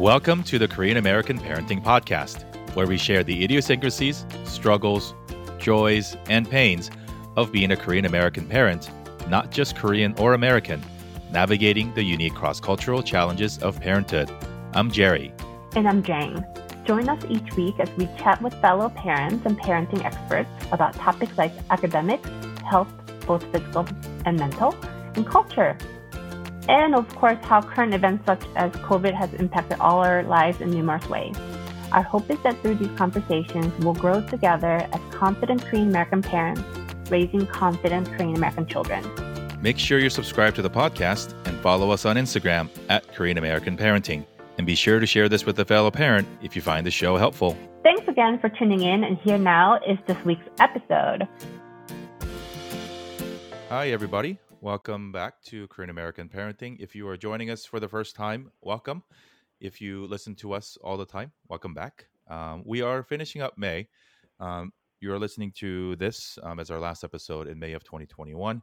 Welcome to the Korean American Parenting Podcast, where we share the idiosyncrasies, struggles, joys, and pains of being a Korean American parent, not just Korean or American, navigating the unique cross cultural challenges of parenthood. I'm Jerry. And I'm Jang. Join us each week as we chat with fellow parents and parenting experts about topics like academics, health, both physical and mental, and culture. And of course, how current events such as COVID has impacted all our lives in numerous ways. Our hope is that through these conversations, we'll grow together as confident Korean American parents, raising confident Korean American children. Make sure you're subscribed to the podcast and follow us on Instagram at Korean American Parenting. And be sure to share this with a fellow parent if you find the show helpful. Thanks again for tuning in, and here now is this week's episode. Hi, everybody. Welcome back to Korean American Parenting. If you are joining us for the first time, welcome. If you listen to us all the time, welcome back. Um, we are finishing up May. Um, you are listening to this um, as our last episode in May of 2021,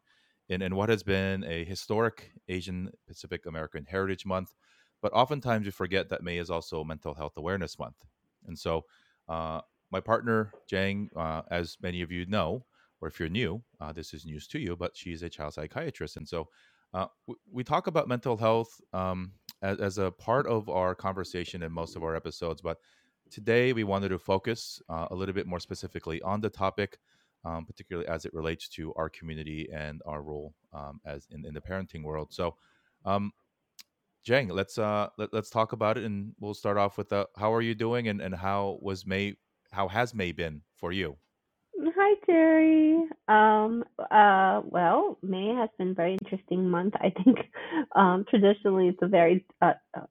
in, in what has been a historic Asian Pacific American Heritage Month. But oftentimes we forget that May is also Mental Health Awareness Month. And so, uh, my partner, Jang, uh, as many of you know, or if you're new, uh, this is news to you, but she's a child psychiatrist. And so uh, we, we, talk about mental health um, as, as, a part of our conversation in most of our episodes. But today we wanted to focus uh, a little bit more specifically on the topic, um, particularly as it relates to our community and our role um, as in, in, the parenting world. So, um, Jang, let's uh, let, us talk about it, and we'll start off with uh, how are you doing, and, and how was May, how has May been for you? Hi, Terry. Um, uh, well, May has been a very interesting month. I think um, traditionally it's a very uh, uh,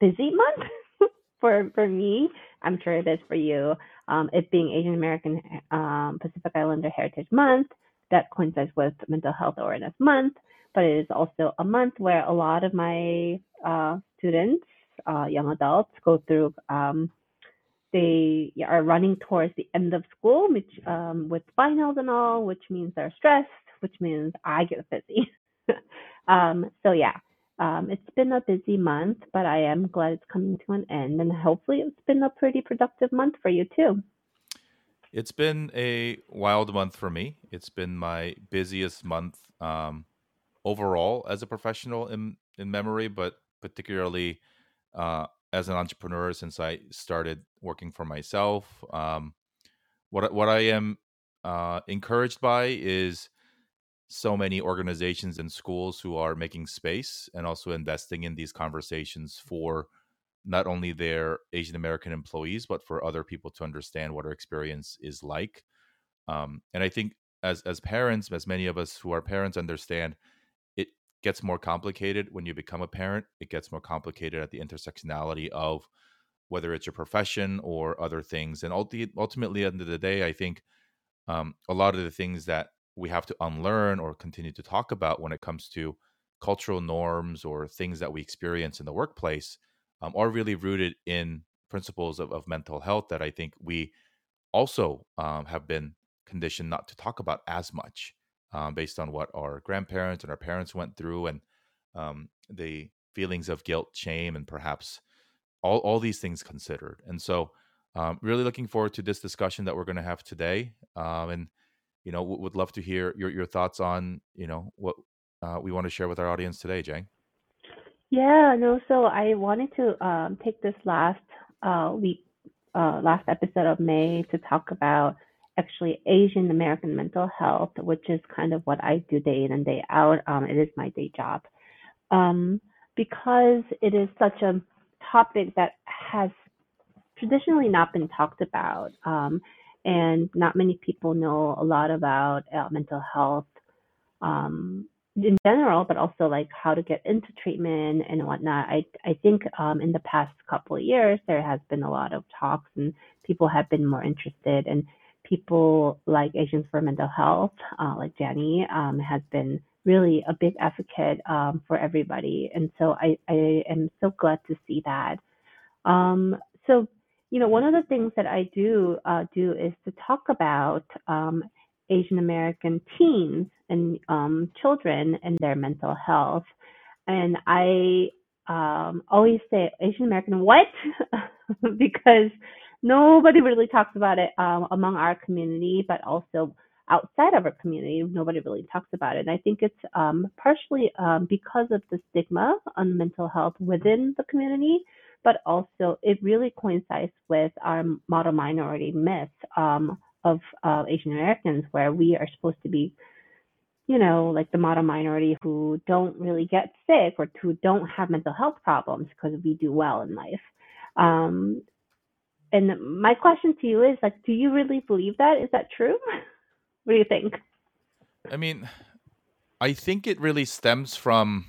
busy month for for me. I'm sure it is for you. Um, it being Asian American um, Pacific Islander Heritage Month, that coincides with Mental Health Awareness Month, but it is also a month where a lot of my uh, students, uh, young adults, go through um, they are running towards the end of school, which um, with finals and all, which means they're stressed, which means I get busy. um, so yeah, um, it's been a busy month, but I am glad it's coming to an end, and hopefully it's been a pretty productive month for you too. It's been a wild month for me. It's been my busiest month um, overall as a professional in in memory, but particularly uh, as an entrepreneur since I started working for myself. Um, what what I am uh, encouraged by is so many organizations and schools who are making space and also investing in these conversations for not only their Asian American employees but for other people to understand what our experience is like. Um, and I think as as parents, as many of us who are parents understand, gets more complicated when you become a parent. It gets more complicated at the intersectionality of whether it's your profession or other things. And ultimately, at the end of the day, I think um, a lot of the things that we have to unlearn or continue to talk about when it comes to cultural norms or things that we experience in the workplace um, are really rooted in principles of, of mental health that I think we also um, have been conditioned not to talk about as much um, based on what our grandparents and our parents went through and um, the feelings of guilt, shame, and perhaps all, all these things considered. And so, um, really looking forward to this discussion that we're going to have today. Um, and, you know, w- would love to hear your, your thoughts on, you know, what uh, we want to share with our audience today, Jang. Yeah, no, so I wanted to um, take this last uh, week, uh, last episode of May to talk about actually Asian American mental health, which is kind of what I do day in and day out. Um, it is my day job. Um, because it is such a topic that has traditionally not been talked about, um, and not many people know a lot about uh, mental health um, in general, but also like how to get into treatment and whatnot. I I think um, in the past couple of years there has been a lot of talks and people have been more interested and people like Asians for Mental Health, uh, like Jenny, um, has been really a big advocate um, for everybody. And so I, I am so glad to see that. Um, so, you know, one of the things that I do uh, do is to talk about um, Asian American teens and um, children and their mental health. And I um, always say Asian American what because nobody really talks about it um, among our community, but also outside of our community, nobody really talks about it. And I think it's um, partially um, because of the stigma on mental health within the community, but also it really coincides with our model minority myth um, of uh, Asian Americans, where we are supposed to be, you know, like the model minority who don't really get sick or who don't have mental health problems because we do well in life. Um, and my question to you is like, do you really believe that? Is that true? what do you think? I mean, I think it really stems from,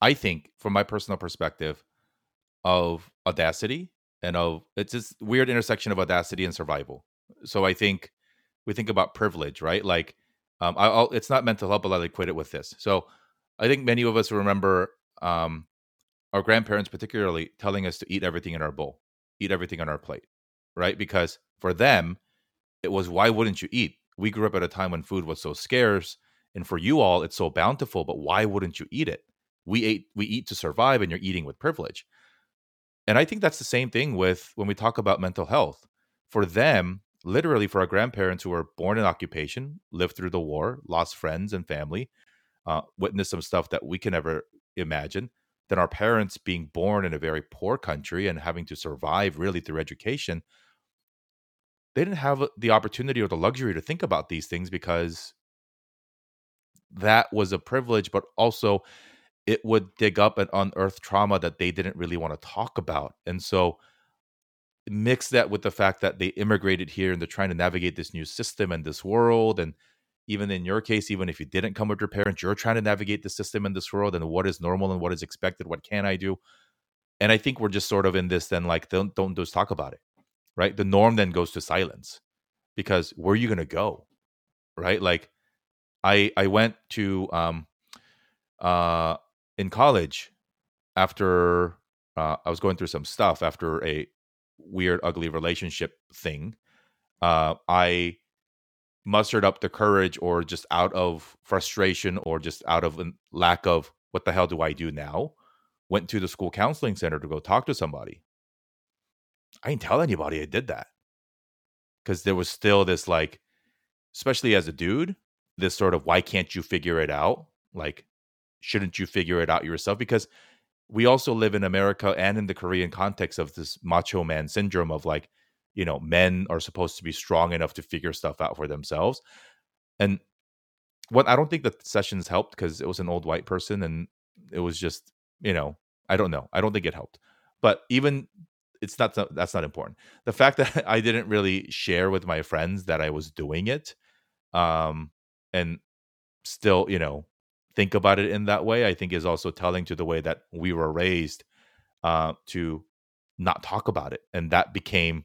I think, from my personal perspective, of audacity and of it's this weird intersection of audacity and survival. So I think we think about privilege, right? Like, um, I, will it's not mental health, but I'll equate it with this. So I think many of us remember um, our grandparents, particularly, telling us to eat everything in our bowl, eat everything on our plate, right? Because for them, it was why wouldn't you eat? We grew up at a time when food was so scarce, and for you all, it's so bountiful. But why wouldn't you eat it? We ate, we eat to survive, and you're eating with privilege. And I think that's the same thing with when we talk about mental health. For them, literally, for our grandparents who were born in occupation, lived through the war, lost friends and family, uh, witnessed some stuff that we can never imagine. Then our parents being born in a very poor country and having to survive really through education they didn't have the opportunity or the luxury to think about these things because that was a privilege, but also it would dig up and unearth trauma that they didn't really want to talk about. And so mix that with the fact that they immigrated here and they're trying to navigate this new system and this world. And even in your case, even if you didn't come with your parents, you're trying to navigate the system in this world and what is normal and what is expected. What can I do? And I think we're just sort of in this then like don't don't just talk about it right? The norm then goes to silence because where are you to go? Right? Like I I went to um uh in college after uh, I was going through some stuff after a weird ugly relationship thing. Uh I mustered up the courage or just out of frustration or just out of lack of what the hell do I do now? Went to the school counseling center to go talk to somebody I didn't tell anybody I did that because there was still this like, especially as a dude, this sort of why can't you figure it out? Like, shouldn't you figure it out yourself? Because we also live in America and in the Korean context of this macho man syndrome of like, you know, men are supposed to be strong enough to figure stuff out for themselves. And what I don't think the sessions helped because it was an old white person and it was just, you know, I don't know. I don't think it helped. But even it's not that's not important. The fact that I didn't really share with my friends that I was doing it, um, and still, you know, think about it in that way, I think is also telling to the way that we were raised uh, to not talk about it, and that became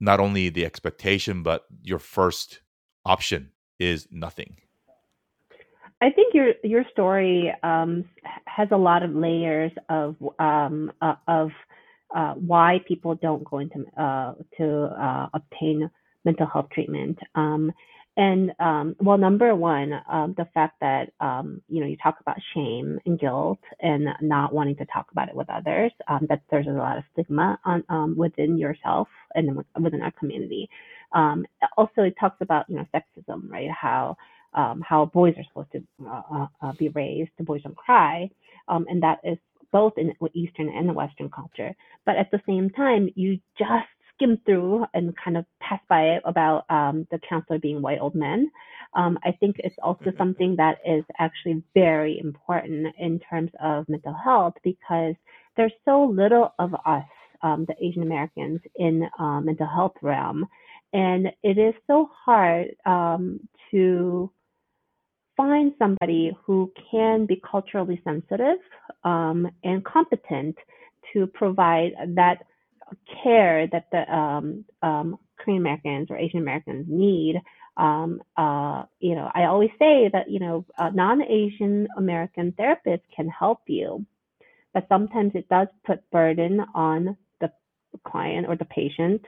not only the expectation but your first option is nothing. I think your your story um, has a lot of layers of um, uh, of uh, why people don't go into uh, to uh, obtain mental health treatment. Um, and um, well, number one, um, the fact that um, you know you talk about shame and guilt and not wanting to talk about it with others. Um, that there's a lot of stigma on um, within yourself and within our community. also, it talks about you know sexism, right? How how boys are supposed to uh, uh, be raised. The boys don't cry, and that is both in Eastern and the Western culture. But at the same time, you just skim through and kind of pass by it about um, the counselor being white old men. Um, I think it's also mm-hmm. something that is actually very important in terms of mental health because there's so little of us, um, the Asian Americans, in uh, mental health realm, and it is so hard um, to find somebody who can be culturally sensitive um, and competent to provide that care that the um, um, Korean Americans or Asian Americans need. Um, uh, you know, I always say that you know non-Asian American therapists can help you, but sometimes it does put burden on the client or the patient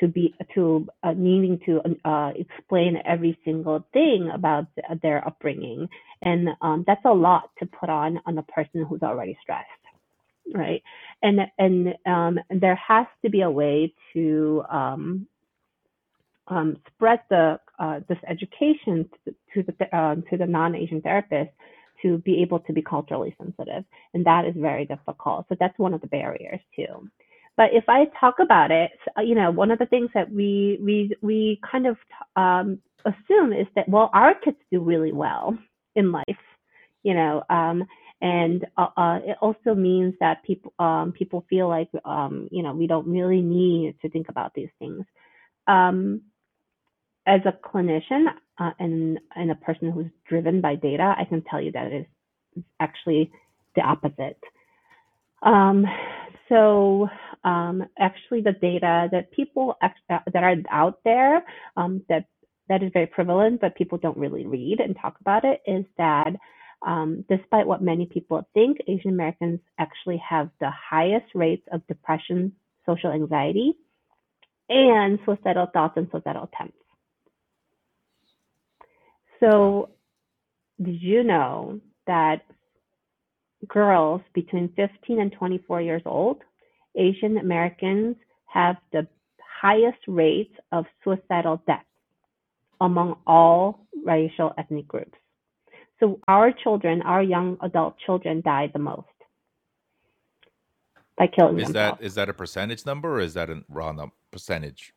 to be to uh, needing to uh, explain every single thing about their upbringing, and um, that's a lot to put on on a person who's already stressed, right? And and um, there has to be a way to um, um, spread the uh, this education to, the uh, to the non-Asian therapist to be able to be culturally sensitive, and that is very difficult. So that's one of the barriers too. But if I talk about it, you know, one of the things that we we we kind of um, assume is that well, our kids do really well in life, you know, um, and uh, uh, it also means that people um, people feel like um, you know we don't really need to think about these things. Um, as a clinician uh, and and a person who's driven by data, I can tell you that it is actually the opposite. Um, so um, actually, the data that people uh, that are out there um, that that is very prevalent, but people don't really read and talk about it, is that um, despite what many people think, Asian Americans actually have the highest rates of depression, social anxiety, and suicidal thoughts and suicidal attempts. So, did you know that girls between 15 and 24 years old, Asian Americans have the highest rates of suicidal deaths among all racial ethnic groups. So, our children, our young adult children, die the most by killing is themselves. that is that a percentage number or is that a raw number, percentage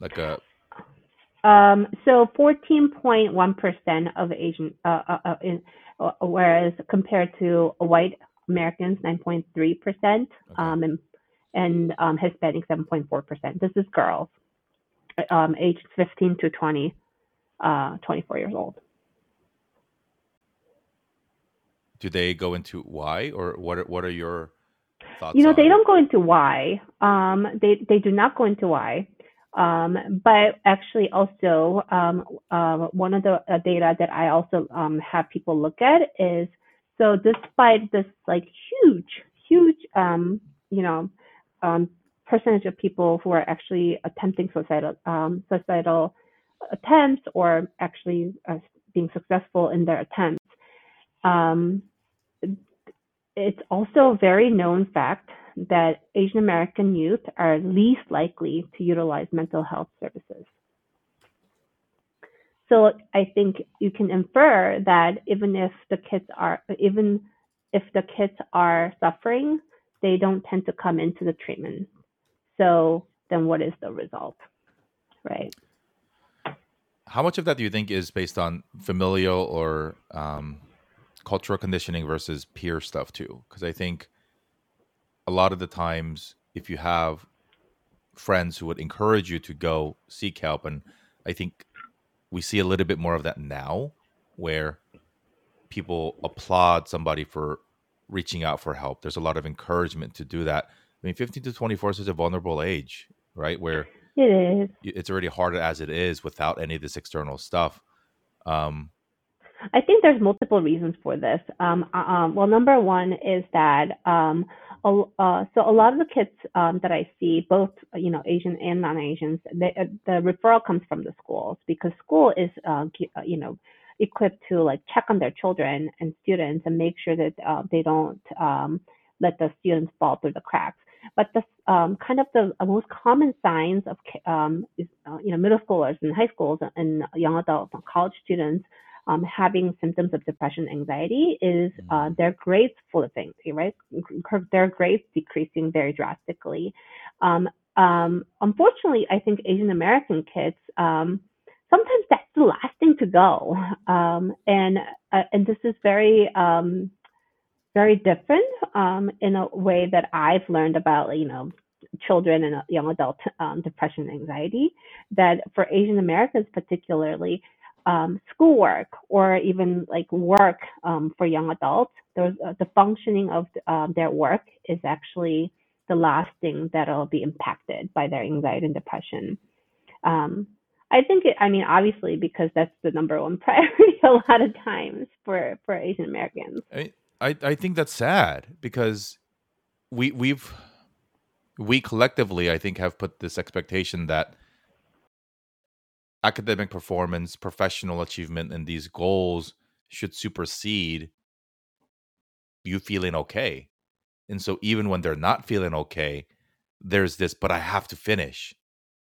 like a um, so 14.1% of Asian, uh, uh, uh, in, uh, whereas compared to white Americans, 9.3%, okay. um, and, and um, Hispanic, 7.4%. This is girls, um, aged 15 to 20, uh, 24 years old. Do they go into why, or what? Are, what are your thoughts? You know, on? they don't go into why. Um, they they do not go into why. Um, but actually, also um, uh, one of the uh, data that I also um, have people look at is so despite this like huge, huge, um, you know, um, percentage of people who are actually attempting suicidal um, suicidal attempts or actually uh, being successful in their attempts, it's also a very known fact that Asian American youth are least likely to utilize mental health services. So I think you can infer that even if the kids are even if the kids are suffering, they don't tend to come into the treatment. So then what is the result? Right. How much of that do you think is based on familial or um, cultural conditioning versus peer stuff too? Because I think a lot of the times if you have friends who would encourage you to go seek help and i think we see a little bit more of that now where people applaud somebody for reaching out for help. There's a lot of encouragement to do that. I mean 15 to 24 is such a vulnerable age right? Where it is. it's already hard as it is without any of this external stuff. Um, I think there's multiple reasons for this. Um, uh, um, well, number one is that um, uh, so a lot of the kids um, that I see, both you know Asian and non-Asians, they, uh, the referral comes from the schools because school is uh, uh, you know equipped to like check on their children and students and make sure that uh, they don't um, let the students fall through the cracks. But the kind of the most common signs of is, you know middle schoolers and high schools and young adults and college students um, having symptoms of depression, anxiety is uh, mm-hmm. their grades flipping, right? Their grades decreasing very drastically. Um, um, unfortunately, I think Asian American kids um, sometimes that's the last thing to go, um, and uh, and this is very um, very different in a way that I've learned about you know children and young adult um, depression and anxiety that for asian americans particularly um, schoolwork or even like work um, for young adults, uh, the functioning of um, their work is actually the last thing that'll be impacted by their anxiety and depression. Um, I think it, I mean, obviously, because that's the number one priority a lot of times for, for Asian Americans. I, I, I think that's sad because we, we've, we collectively, I think, have put this expectation that academic performance, professional achievement, and these goals should supersede you feeling okay. And so even when they're not feeling okay, there's this, but I have to finish,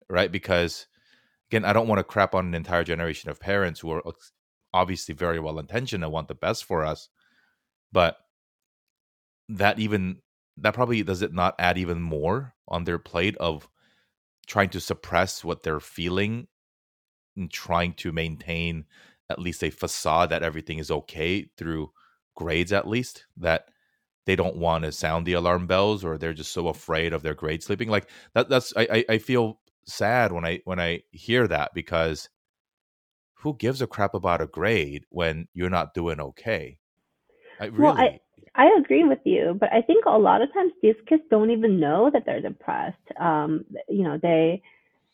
right? Because again, I don't want to crap on an entire generation of parents who are obviously very well intentioned and want the best for us. But that even that probably does it not add even more on their plate of trying to suppress what they're feeling and trying to maintain at least a facade that everything is okay through grades at least that they don't want to sound the alarm bells or they're just so afraid of their grade slipping like that that's I, I feel sad when i when i hear that because who gives a crap about a grade when you're not doing okay I really well, I, I agree with you, but I think a lot of times these kids don't even know that they're depressed. Um, you know, they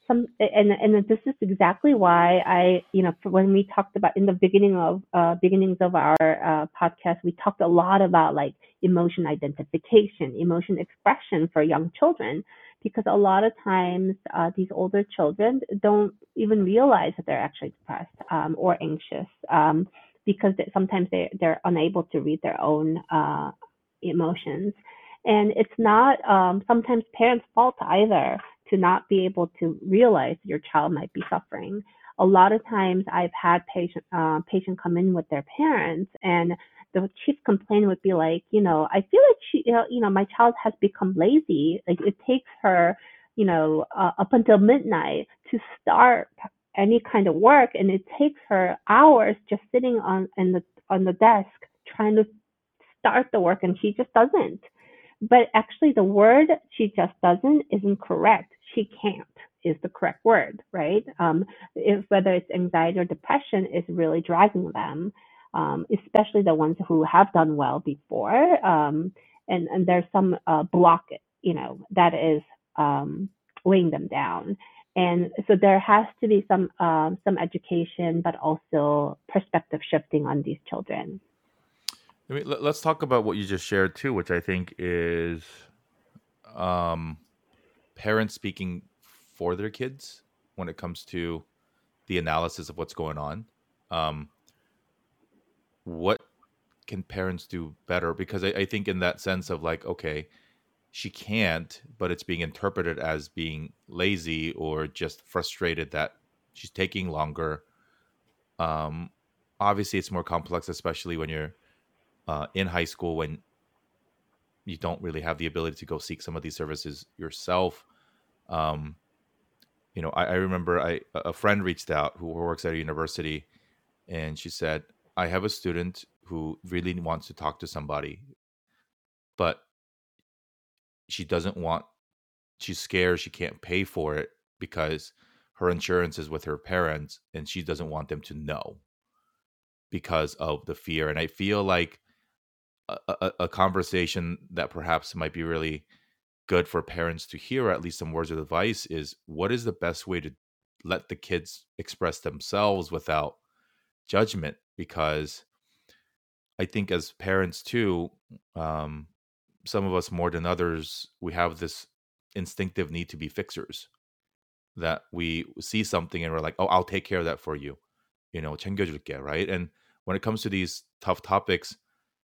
some and and this is exactly why I you know when we talked about in the beginning of uh, beginnings of our uh, podcast we talked a lot about like emotion identification emotion expression for young children because a lot of times uh, these older children don't even realize that they're actually depressed um, or anxious um, because they, sometimes they they're unable to read their own uh, emotions and it's not um, sometimes parents' fault either to not be able to realize your child might be suffering. A lot of times I've had patient uh, patient come in with their parents and the chief complaint would be like, you know, I feel like she, you know, my child has become lazy. Like it takes her, you know, uh, up until midnight to start any kind of work, and it takes her hours just sitting on in the on the desk trying to start the work, and she just doesn't. But actually, the word she just doesn't isn't correct she can't is the correct word, right? Um, if whether it's anxiety or depression is really driving them, um, especially the ones who have done well before, um, and and there's some uh, block, you know, that is um, weighing them down. And so there has to be some um, some education, but also perspective shifting on these children. I mean, let's talk about what you just shared too, which I think is um, parents speaking for their kids when it comes to the analysis of what's going on. Um, what can parents do better? Because I, I think in that sense of like, okay, she can't, but it's being interpreted as being lazy or just frustrated that she's taking longer. Um, obviously, it's more complex, especially when you're uh, in high school when you don't really have the ability to go seek some of these services yourself. Um, you know, I, I remember I a friend reached out who works at a university, and she said, "I have a student who really wants to talk to somebody, but she doesn't want. She's scared she can't pay for it because her insurance is with her parents, and she doesn't want them to know because of the fear. And I feel like a, a, a conversation that perhaps might be really good for parents to hear at least some words of advice is what is the best way to let the kids express themselves without judgment because i think as parents too um, some of us more than others we have this instinctive need to be fixers that we see something and we're like oh i'll take care of that for you you know 챙겨줄게 right and when it comes to these tough topics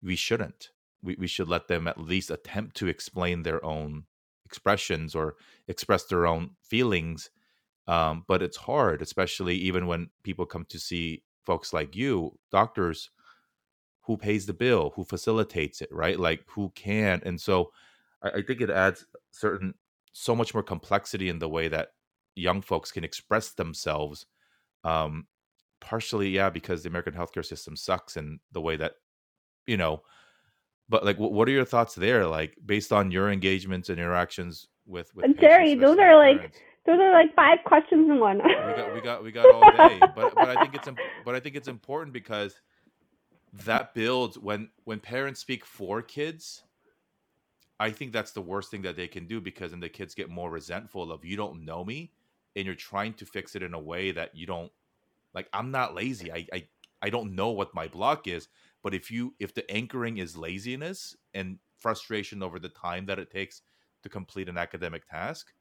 we shouldn't. We, we should let them at least attempt to explain their own expressions or express their own feelings. Um, but it's hard, especially even when people come to see folks like you, doctors, who pays the bill, who facilitates it, right? Like who can. And so I, I think it adds certain so much more complexity in the way that young folks can express themselves um, partially yeah because the american healthcare system sucks and the way that you know but like what are your thoughts there like based on your engagements and interactions with with jerry those are like parents? those are like five questions in one. We got we got we got all day but but i think it's but i think it's important because that builds when when parents speak for kids i think that's the worst thing that they can do because then the kids get more resentful of you don't know me and you're trying to fix it in a way that you don't like i'm not lazy. I i, I don't know what my block is but if you if the anchoring is laziness and frustration over the time that it takes to complete an academic task,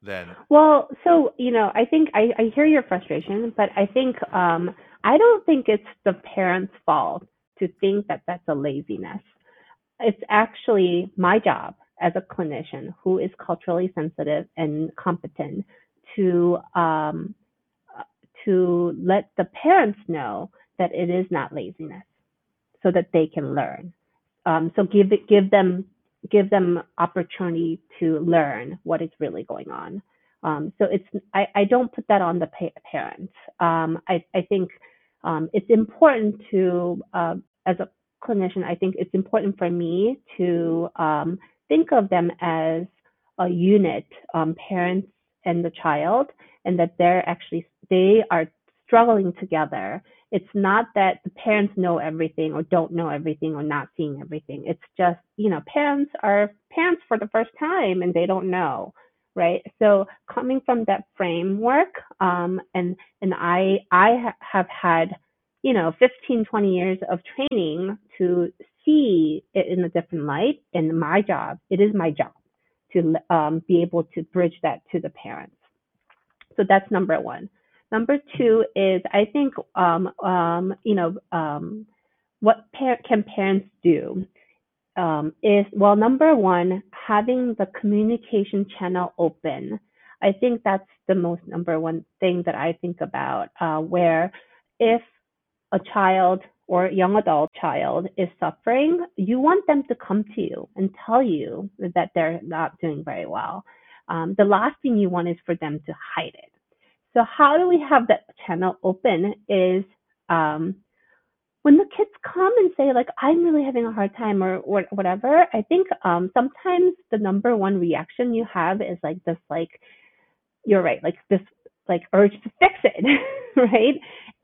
then Well, so you know, I think I, I hear your frustration, but I think um, I don't think it's the parents' fault to think that that's a laziness. It's actually my job as a clinician who is culturally sensitive and competent to um, uh, to let the parents know that it is not laziness, so that they can learn. Um, so give give them give them opportunity to learn what is really going on. Um, so it's I, I don't put that on the pa- parents. Um, I, I think um, it's important to uh, as a clinician, I think it's important for me to um, think of them as a unit, um, parents and the child, and that they're actually they are struggling together it's not that the parents know everything or don't know everything or not seeing everything. It's just, you know, parents are parents for the first time and they don't know, right? So coming from that framework, um, and and I I ha- have had, you know, 15, 20 years of training to see it in a different light. And my job, it is my job to um, be able to bridge that to the parents. So that's number one. Number two is I think um, um, you know um, what par- can parents do um, is well number one having the communication channel open. I think that's the most number one thing that I think about uh, where if a child or young adult child is suffering, you want them to come to you and tell you that they're not doing very well. Um, the last thing you want is for them to hide it so how do we have that channel open is um, when the kids come and say like I'm really having a hard time or, or whatever, I think um, sometimes the number one reaction you have is like this like you're right, like this like urge to fix it, right?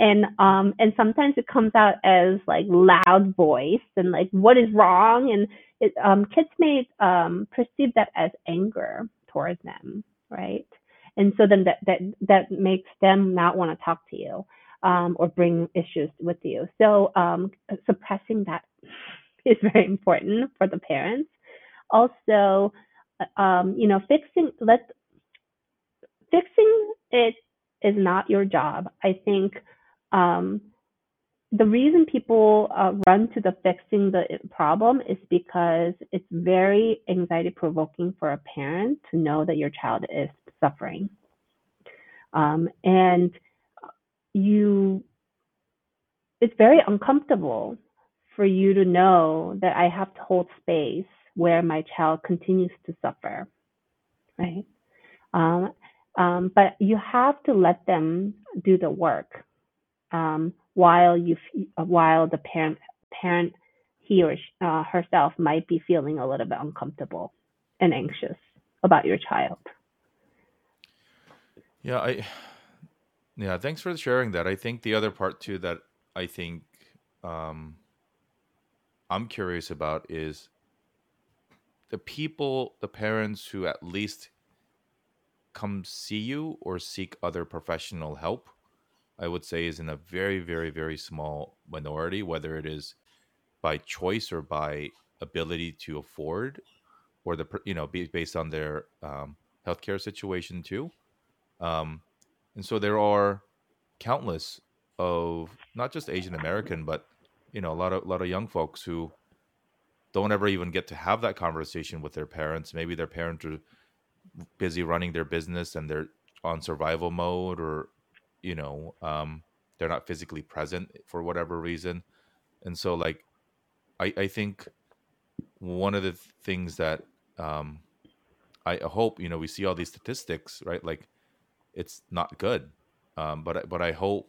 And um and sometimes it comes out as like loud voice and like what is wrong and it um kids may um perceive that as anger towards them, right? And so then that that that makes them not want to talk to you um, or bring issues with you. So um, suppressing that is very important for the parents. Also, um, you know, fixing let fixing it is not your job. I think um, the reason people uh, run to the fixing the problem is because it's very anxiety provoking for a parent to know that your child is suffering. Um, and you, it's very uncomfortable for you to know that I have to hold space where my child continues to suffer, right? Um, um, but you have to let them do the work um, while you while the parent parent he or she, uh, herself might be feeling a little bit uncomfortable and anxious about your child. Yeah, I yeah, thanks for sharing that. I think the other part too that I think um I'm curious about is the people, the parents who at least come see you or seek other professional help. I would say is in a very, very, very small minority, whether it is by choice or by ability to afford, or the you know based on their um, healthcare situation too. Um, and so there are countless of not just Asian American, but you know a lot of a lot of young folks who don't ever even get to have that conversation with their parents. Maybe their parents are busy running their business and they're on survival mode, or you know um, they're not physically present for whatever reason. And so, like, I, I think one of the things that um, I hope you know we see all these statistics, right? Like it's not good. Um, but but I hope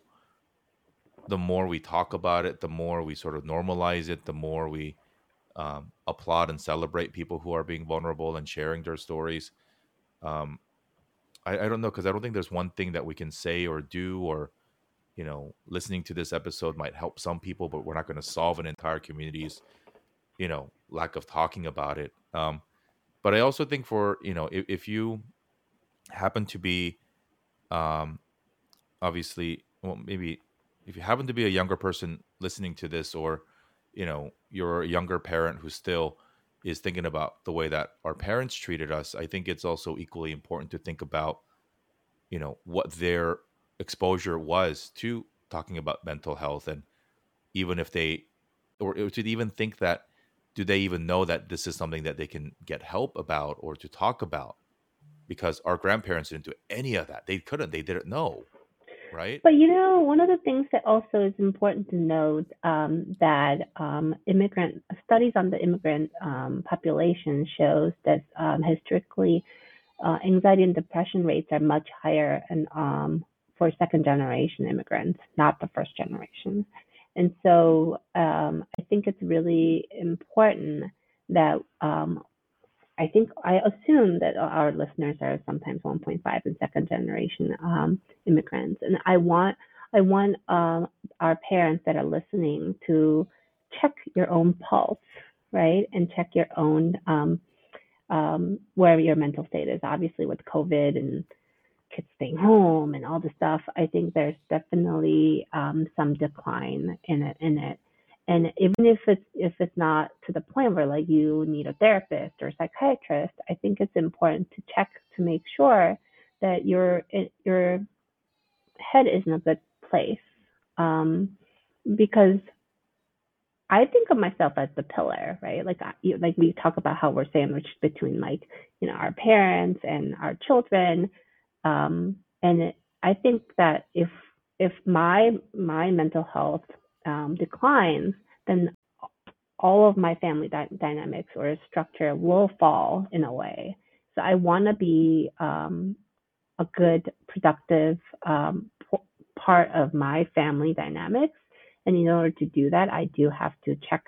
the more we talk about it, the more we sort of normalize it, the more we um, applaud and celebrate people who are being vulnerable and sharing their stories. Um, I, I don't know because I don't think there's one thing that we can say or do or you know listening to this episode might help some people, but we're not going to solve an entire community's you know lack of talking about it. Um, but I also think for you know if, if you happen to be um, obviously, well, maybe if you happen to be a younger person listening to this, or you know, you're a younger parent who still is thinking about the way that our parents treated us, I think it's also equally important to think about, you know, what their exposure was to talking about mental health and even if they or to even think that do they even know that this is something that they can get help about or to talk about because our grandparents didn't do any of that. They couldn't. They didn't know right? But you know, one of the things that also is important to note um, that um, immigrant studies on the immigrant um, population shows that um, historically, uh, anxiety and depression rates are much higher and um, for second generation immigrants, not the first generation. And so um, I think it's really important that um, I think I assume that our listeners are sometimes 1.5 and second generation um, immigrants, and I want I want um, our parents that are listening to check your own pulse, right, and check your own um, um, where your mental state is. Obviously, with COVID and kids staying home and all the stuff, I think there's definitely um, some decline in it in it. And even if it's if it's not to the point where like you need a therapist or a psychiatrist, I think it's important to check to make sure that your your head is in a good place. Um, because I think of myself as the pillar, right? Like I, like we talk about how we're sandwiched between like you know our parents and our children, um, and it, I think that if if my my mental health um, declines, then all of my family dy- dynamics or structure will fall in a way. So I want to be um, a good, productive um, p- part of my family dynamics. And in order to do that, I do have to check,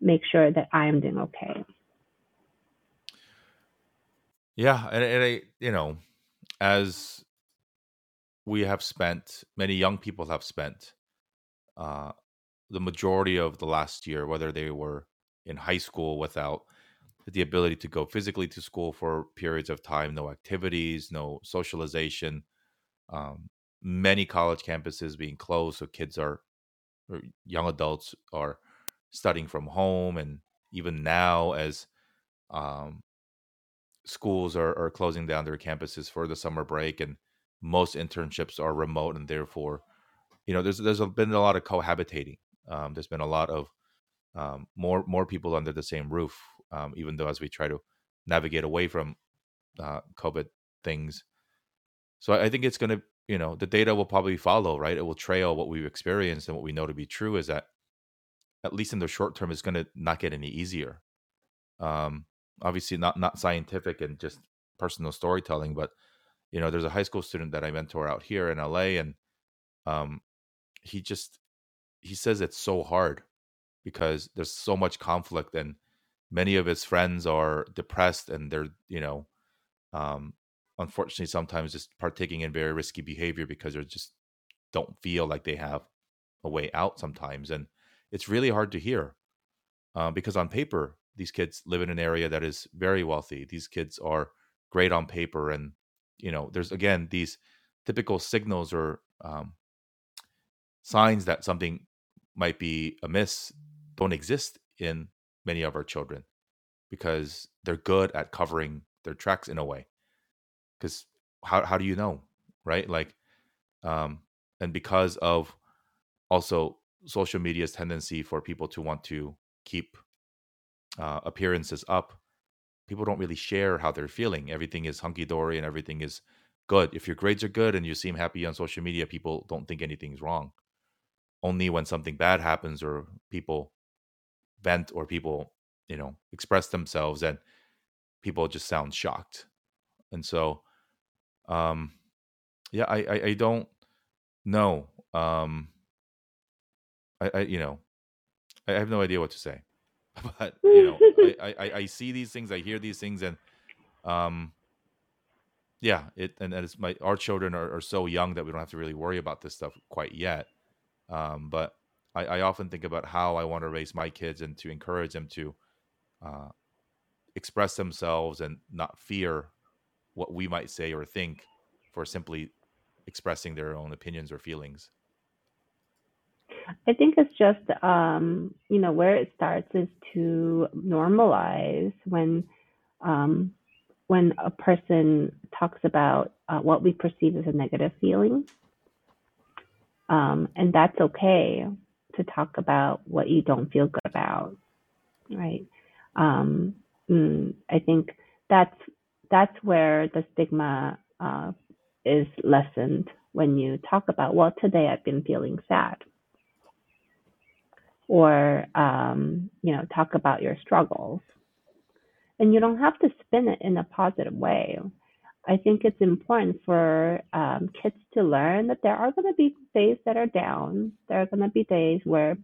make sure that I am doing okay. yeah and, and i you know as we have spent many young people have spent uh, the majority of the last year, whether they were in high school without the ability to go physically to school for periods of time, no activities, no socialization, um, many college campuses being closed, so kids are or young adults are studying from home, and even now as um, schools are, are closing down their campuses for the summer break, and most internships are remote, and therefore you know there's there's been a lot of cohabitating um, there's been a lot of um, more more people under the same roof um, even though as we try to navigate away from uh, covid things. So i think it's going to you know the data will probably follow right? It will trail what we've experienced and what we know to be true is that at least in the short term it's going to not get any easier. Um obviously not not scientific and just personal storytelling but you know there's a high school student that i mentor out here in la and um he just he says it's so hard because there's so much conflict and many of his friends are depressed and they're you know um unfortunately sometimes just partaking in very risky behavior because they just don't feel like they have a way out sometimes and it's really hard to hear uh, because on paper these kids live in an area that is very wealthy. These kids are great on paper and you know there's again these typical signals or um, signs that something might be amiss don't exist in many of our children because they're good at covering their tracks in a way. Because how, how do you know right? Like um and because of also social media's tendency for people to want to keep uh, appearances up people don't really share how they're feeling. Everything is hunky-dory and everything is good. If your grades are good and you seem happy on social media people don't think anything's wrong only when something bad happens or people vent or people you know express themselves and people just sound shocked. And so um yeah i i, I don't know um I, I you know I, have no idea what to say. But you know I, I i see these things i hear these things and um yeah it and, and it's my our children are, are so young that we don't have to really worry about this stuff quite yet um, but I, I, often think about how I want to raise my kids and to encourage them to uh, express themselves and not fear what we might say or think for simply expressing their own opinions or feelings. I think it's just, um, you know, where it starts is to normalize when, um, when a person talks about uh, what we perceive as a negative feeling. Um, and that's okay to talk about what you don't feel good about, right? Um, mm, I think that's that's where the stigma uh, is lessened when you talk about, well, today I've been feeling sad, or um, you know, talk about your struggles, and you don't have to spin it in a positive way. I think it's important for um, kids to learn that there are going to be days that are down. There are going to be days where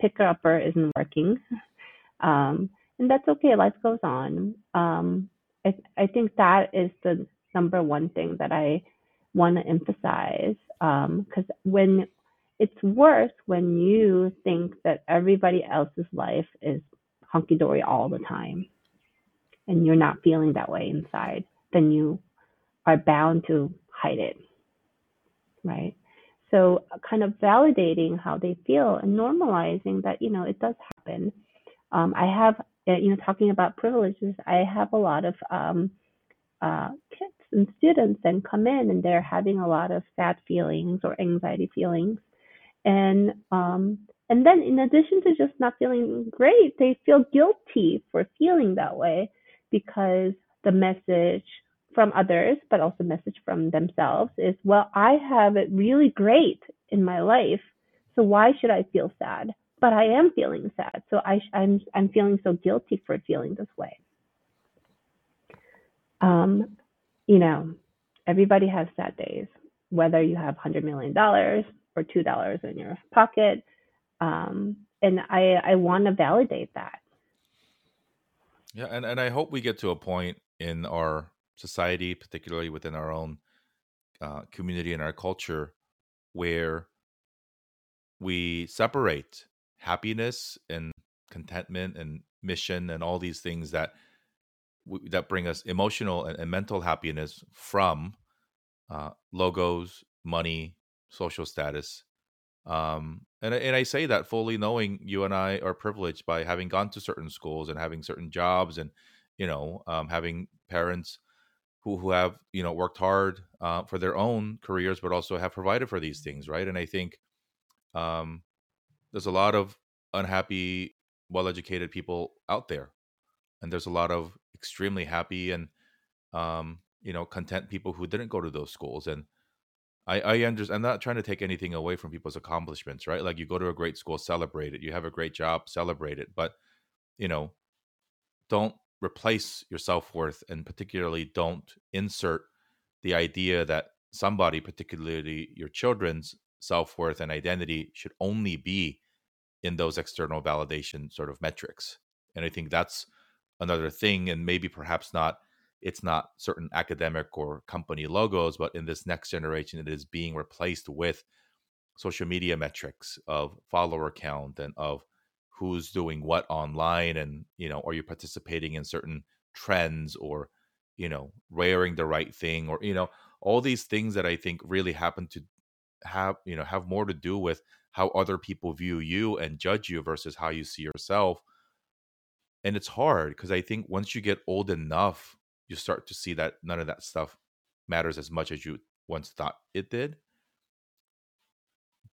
picker upper isn't working, um, and that's okay. Life goes on. Um, I, I think that is the number one thing that I want to emphasize because um, when it's worse when you think that everybody else's life is hunky dory all the time and you're not feeling that way inside, then you are bound to hide it, right? So, kind of validating how they feel and normalizing that, you know, it does happen. Um, I have, uh, you know, talking about privileges, I have a lot of um, uh, kids and students that come in and they're having a lot of sad feelings or anxiety feelings. And um, and then in addition to just not feeling great, they feel guilty for feeling that way because the message from others, but also message from themselves is, well, I have it really great in my life, so why should I feel sad? But I am feeling sad, so I, I'm I'm feeling so guilty for feeling this way. Um, you know, everybody has sad days, whether you have hundred million dollars or two dollars in your pocket. Um, and I I want to validate that. Yeah, and, and I hope we get to a point in our society, particularly within our own uh, community and our culture, where we separate happiness and contentment and mission and all these things that that bring us emotional and, mental happiness from uh, logos, money, social status. Um, and and I say that fully knowing you and I are privileged by having gone to certain schools and having certain jobs and you know um, having parents who who have you know worked hard uh, for their own careers, but also have provided for these things, right? And I think um, there's a lot of unhappy, well-educated people out there, and there's a lot of extremely happy and um, you know content people who didn't go to those schools. And I, I understand. I'm not trying to take anything away from people's accomplishments, right? Like you go to a great school, celebrate it. You have a great job, celebrate it. But you know, don't replace your self worth, and particularly don't insert the idea that somebody, particularly your children's self worth and identity, should only be in those external validation sort of metrics. And I think that's another thing, and maybe perhaps not. It's not certain academic or company logos, but in this next generation, it is being replaced with social media metrics of follower count and of who's doing what online and you know are you participating in certain trends or you know wearing the right thing or you know all these things that i think really happen to have you know have more to do with how other people view you and judge you versus how you see yourself. And it's hard because i think once you get old enough you start to see that none of that stuff matters as much as you once thought it did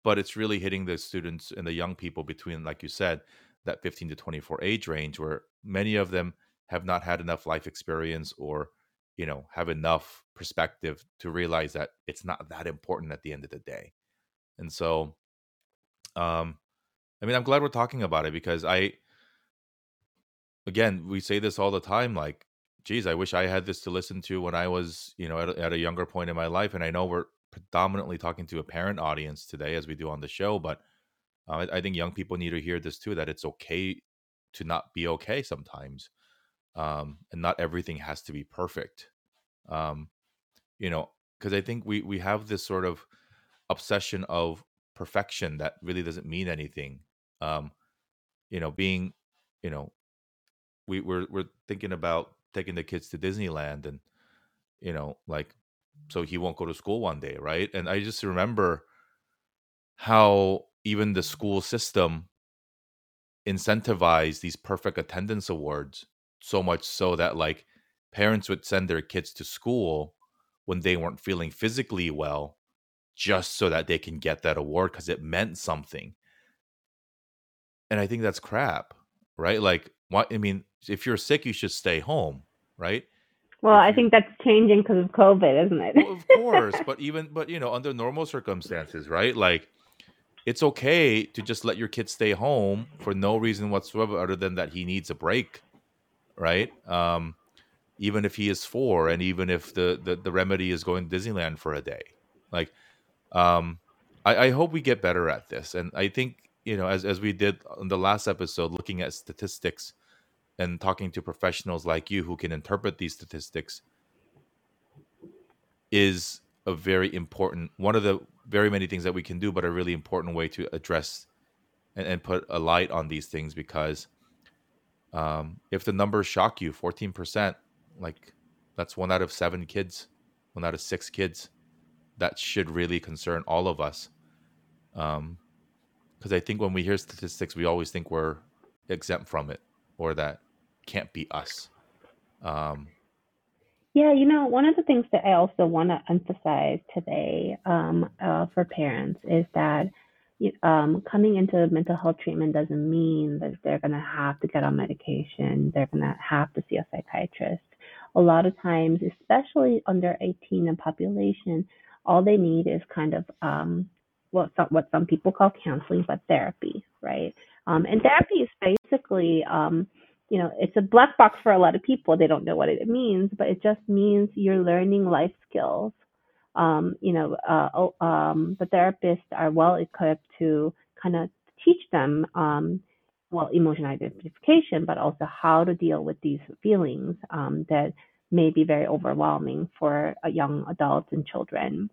but it's really hitting the students and the young people between like you said that 15 to 24 age range where many of them have not had enough life experience or you know have enough perspective to realize that it's not that important at the end of the day. And so um i mean i'm glad we're talking about it because i again we say this all the time like geez i wish i had this to listen to when i was you know at, at a younger point in my life and i know we're predominantly talking to a parent audience today, as we do on the show. But uh, I, I, think young people need to hear this too that it's okay to not be okay sometimes, um, and not everything has to be perfect. Um, you know, because I think we we have this sort of obsession of perfection that really doesn't mean anything. Um, you know, being, you know, we we're we're thinking about taking the kids to Disneyland and you know like so he won't go to school one day, right? And I just remember how even the school system incentivized these perfect attendance awards so much so that like parents would send their kids to school when they weren't feeling physically well just so that they can get that award because it meant something. And i think that's crap right? Like what i mean if you're sick you should stay home right well i think that's changing because of covid isn't it? Well, of course but even but you know under normal circumstances right? Like it's okay to just let your kid stay home for no reason whatsoever other than that he needs a break right? Um even if he is four and even if the the, the remedy is going to disneyland for a day. Like um I, I hope we get better at this. And i think you know as, as we did on the last episode looking at statistics and talking to professionals like you who can interpret these statistics is a very important one of the very many things that we can do but a really important way to address and, and put a light on these things because um, if the numbers shock you 14% like that's one out of seven kids one out of six kids that should really concern all of us. Um because i think when we hear statistics we always think we're exempt from it or that can't be us um Yeah, you know, one of the things that I also want to emphasize today um, uh, for parents is that um, coming into mental health treatment doesn't mean that they're going to have to get on medication, they're going to have to see a psychiatrist. A lot of times, especially under 18 in population, all they need is kind of um, what some, what some people call counseling, but therapy, right? Um, and therapy is basically um, you know, it's a black box for a lot of people. They don't know what it means, but it just means you're learning life skills. Um, you know, uh, oh, um, the therapists are well equipped to kind of teach them, um, well, emotional identification, but also how to deal with these feelings um, that may be very overwhelming for young adults and children.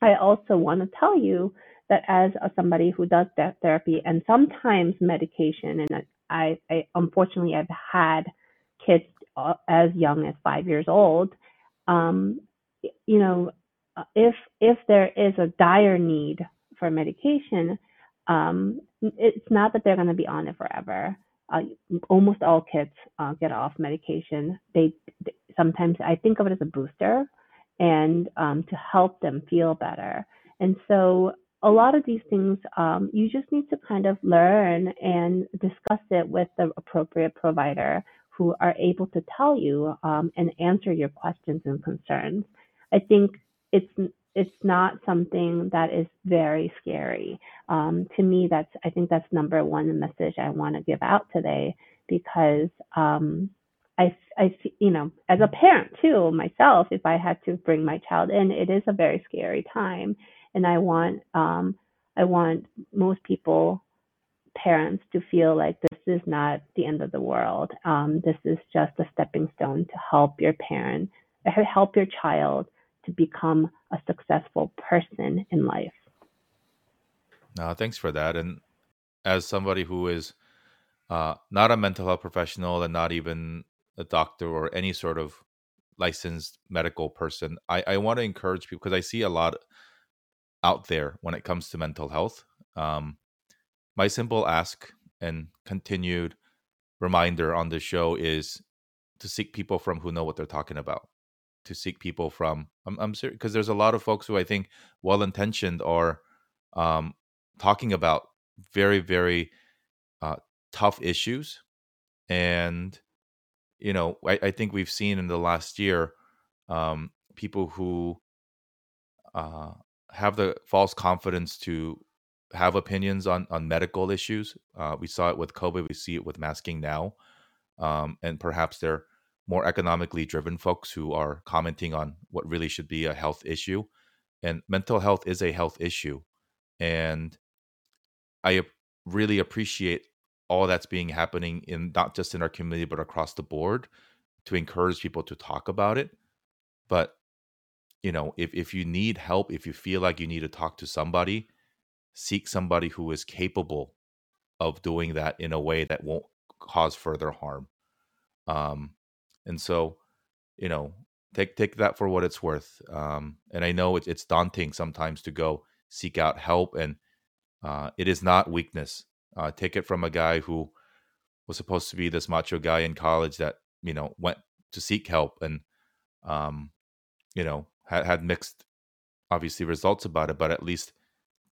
I also want to tell you that as a, somebody who does therapy and sometimes medication, and I, I unfortunately I've had kids uh, as young as five years old. Um, you know, uh, if if there is a dire need for medication, um, it's not that they're going to be on it forever. Uh, almost all kids uh, get off medication. They, they sometimes I think of it as a booster, and um, to help them feel better. And so a lot of these things um, you just need to kind of learn and discuss it with the appropriate provider who are able to tell you um, and answer your questions and concerns. I think it's it's not something that is very scary. Um, to me, that's I think that's number one message I want to give out today because um, I, I, you know, as a parent too, myself, if I had to bring my child in, it is a very scary time and I want um, I want most people parents to feel like this is not the end of the world. Um, this is just a stepping stone to help your parent, help your child to become a successful person in life. no thanks for that and as somebody who is uh, not a mental health professional and not even a doctor or any sort of licensed medical person i, I want to encourage people because i see a lot out there when it comes to mental health. Um, my simple ask and continued reminder on the show is to seek people from who know what they're talking about. To seek people from I'm, I'm serious because there's a lot of folks who I think well intentioned are um, talking about very very uh, tough issues, and you know I, I, think we've seen in the last year um, people who uh, have the false confidence to have opinions on on medical issues. Uh, we saw it with COVID. We see it with masking now, um, and perhaps they're more economically driven folks who are commenting on what really should be a health issue. And mental health is a health issue, and I really appreciate all that's being happening in not just in our community but across the board to encourage people to talk about it. But you know if if you need help if you feel like you need to talk to somebody seek somebody who is capable of doing that in a way that won't cause further harm um and so you know take take that for what it's worth um and i know it, it's daunting sometimes to go seek out help and Uh, it is not weakness. Uh, take it from a guy who was supposed to be this macho guy in college that you know went to seek help and um, you know had, had mixed obviously results about it, but at least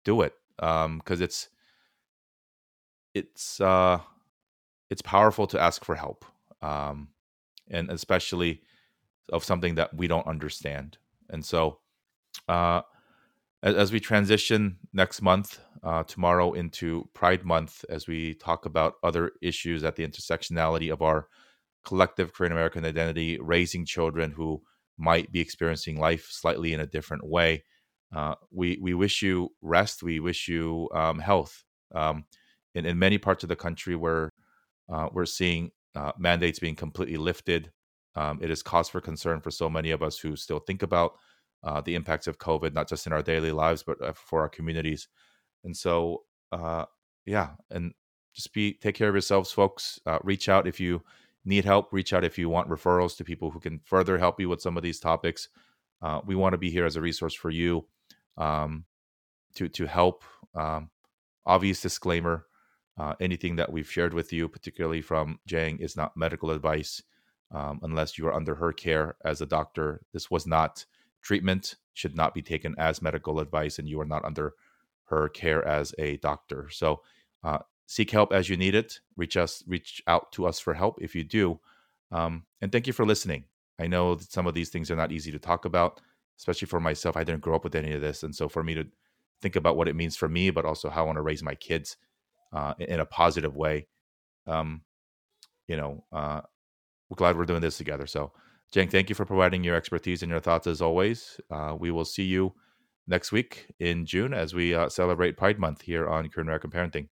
do it because um, it's it's uh, it's powerful to ask for help, um, and especially of something that we don't understand. And so, uh, as, as we transition next month, uh, tomorrow into Pride Month, as we talk about other issues at the intersectionality of our collective Korean American identity, raising children who might be experiencing life slightly in a different way. Uh, we we wish you rest. We wish you um, health. Um, in, in many parts of the country where uh, we're seeing uh, mandates being completely lifted, um, it is cause for concern for so many of us who still think about uh, the impacts of COVID, not just in our daily lives, but uh, for our communities. And so, uh, yeah, and just be take care of yourselves, folks. Reach out if you need help. Reach out if you want referrals to people who can further help you with some of these topics. Uh, we want to be here as a resource for you um, to to help. Um, obvious disclaimer: uh, anything that we've shared with you, particularly from Jang, is not medical advice um, unless you are under her care as a doctor. This was not treatment; should not be taken as medical advice, and you are not under her care as a doctor. So uh, seek help as you need it. Reach us, reach out to us for help if you do. Um, and thank you for listening. I know that some of these things are not easy to talk about, especially for myself. I didn't grow up with any of this, and so for me to think about what it means for me, but also how I want to raise my kids uh, in a positive way. Um, you know, uh, we're glad we're doing this together. So, Jang, thank you for providing your expertise and your thoughts as always. Uh, we will see you next week in June as we uh, celebrate Pride Month here on Korean American Parenting.